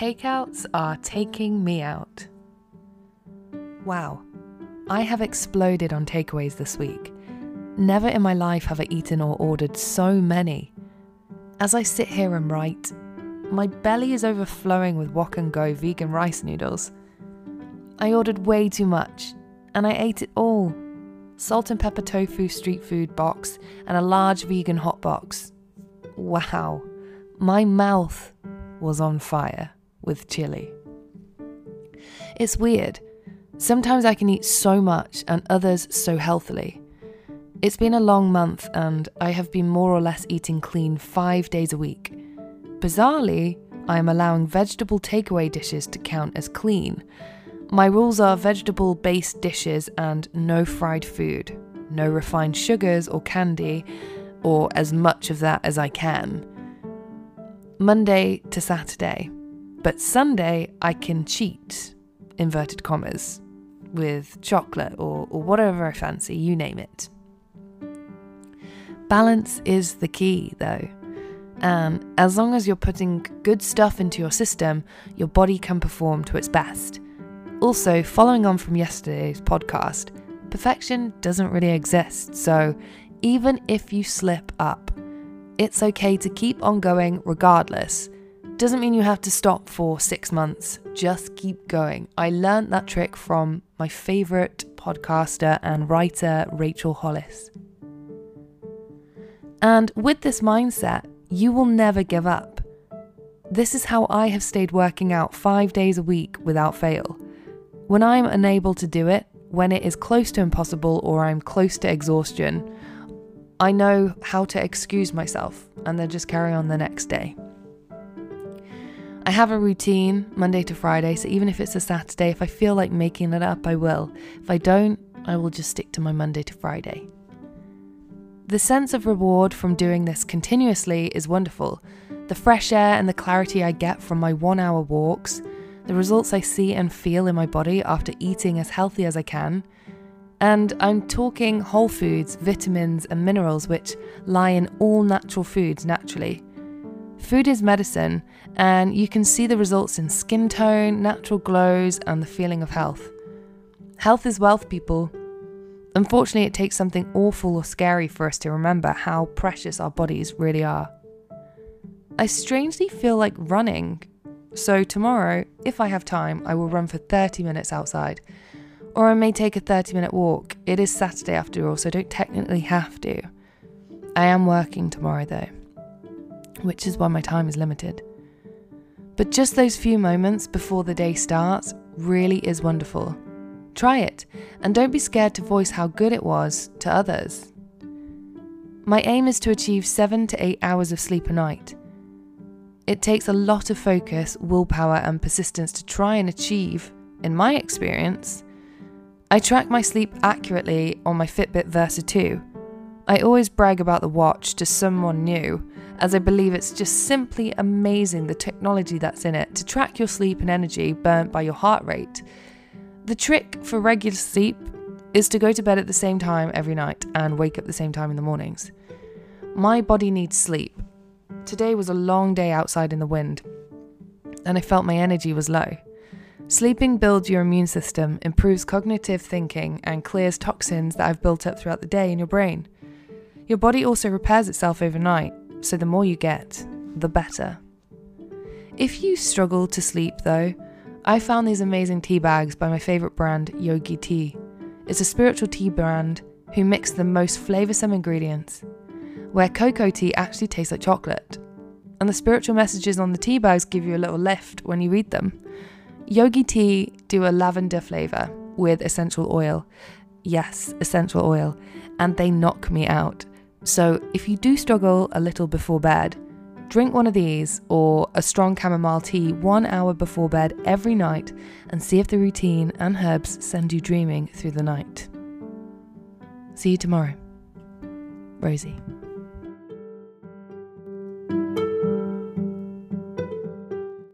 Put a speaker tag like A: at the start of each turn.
A: takeouts are taking me out. Wow, I have exploded on takeaways this week. Never in my life have I eaten or ordered so many. As I sit here and write, my belly is overflowing with wok and go vegan rice noodles. I ordered way too much, and I ate it all salt and pepper tofu street food box and a large vegan hot box. Wow, my mouth was on fire with chili. It's weird. Sometimes I can eat so much and others so healthily. It's been a long month and I have been more or less eating clean five days a week. Bizarrely, I am allowing vegetable takeaway dishes to count as clean. My rules are vegetable based dishes and no fried food, no refined sugars or candy, or as much of that as I can. Monday to Saturday, but Sunday I can cheat, inverted commas, with chocolate or, or whatever I fancy, you name it. Balance is the key, though. And as long as you're putting good stuff into your system, your body can perform to its best. Also, following on from yesterday's podcast, perfection doesn't really exist. So, even if you slip up, it's okay to keep on going regardless. Doesn't mean you have to stop for six months, just keep going. I learned that trick from my favourite podcaster and writer, Rachel Hollis. And with this mindset, you will never give up. This is how I have stayed working out five days a week without fail. When I'm unable to do it, when it is close to impossible or I'm close to exhaustion, I know how to excuse myself and then just carry on the next day. I have a routine Monday to Friday, so even if it's a Saturday, if I feel like making it up, I will. If I don't, I will just stick to my Monday to Friday. The sense of reward from doing this continuously is wonderful. The fresh air and the clarity I get from my one hour walks, the results I see and feel in my body after eating as healthy as I can. And I'm talking whole foods, vitamins, and minerals which lie in all natural foods naturally. Food is medicine, and you can see the results in skin tone, natural glows, and the feeling of health. Health is wealth, people. Unfortunately, it takes something awful or scary for us to remember how precious our bodies really are. I strangely feel like running, so tomorrow, if I have time, I will run for 30 minutes outside. Or I may take a 30 minute walk. It is Saturday after all, so I don't technically have to. I am working tomorrow though, which is why my time is limited. But just those few moments before the day starts really is wonderful. Try it, and don't be scared to voice how good it was to others. My aim is to achieve seven to eight hours of sleep a night. It takes a lot of focus, willpower, and persistence to try and achieve, in my experience. I track my sleep accurately on my Fitbit Versa 2. I always brag about the watch to someone new, as I believe it's just simply amazing the technology that's in it to track your sleep and energy burnt by your heart rate. The trick for regular sleep is to go to bed at the same time every night and wake up the same time in the mornings. My body needs sleep. Today was a long day outside in the wind, and I felt my energy was low. Sleeping builds your immune system, improves cognitive thinking, and clears toxins that I've built up throughout the day in your brain. Your body also repairs itself overnight, so the more you get, the better. If you struggle to sleep, though, I found these amazing tea bags by my favourite brand, Yogi Tea. It's a spiritual tea brand who mix the most flavoursome ingredients, where cocoa tea actually tastes like chocolate. And the spiritual messages on the tea bags give you a little lift when you read them. Yogi Tea do a lavender flavour with essential oil. Yes, essential oil. And they knock me out. So if you do struggle a little before bed, Drink one of these or a strong chamomile tea one hour before bed every night and see if the routine and herbs send you dreaming through the night. See you tomorrow. Rosie.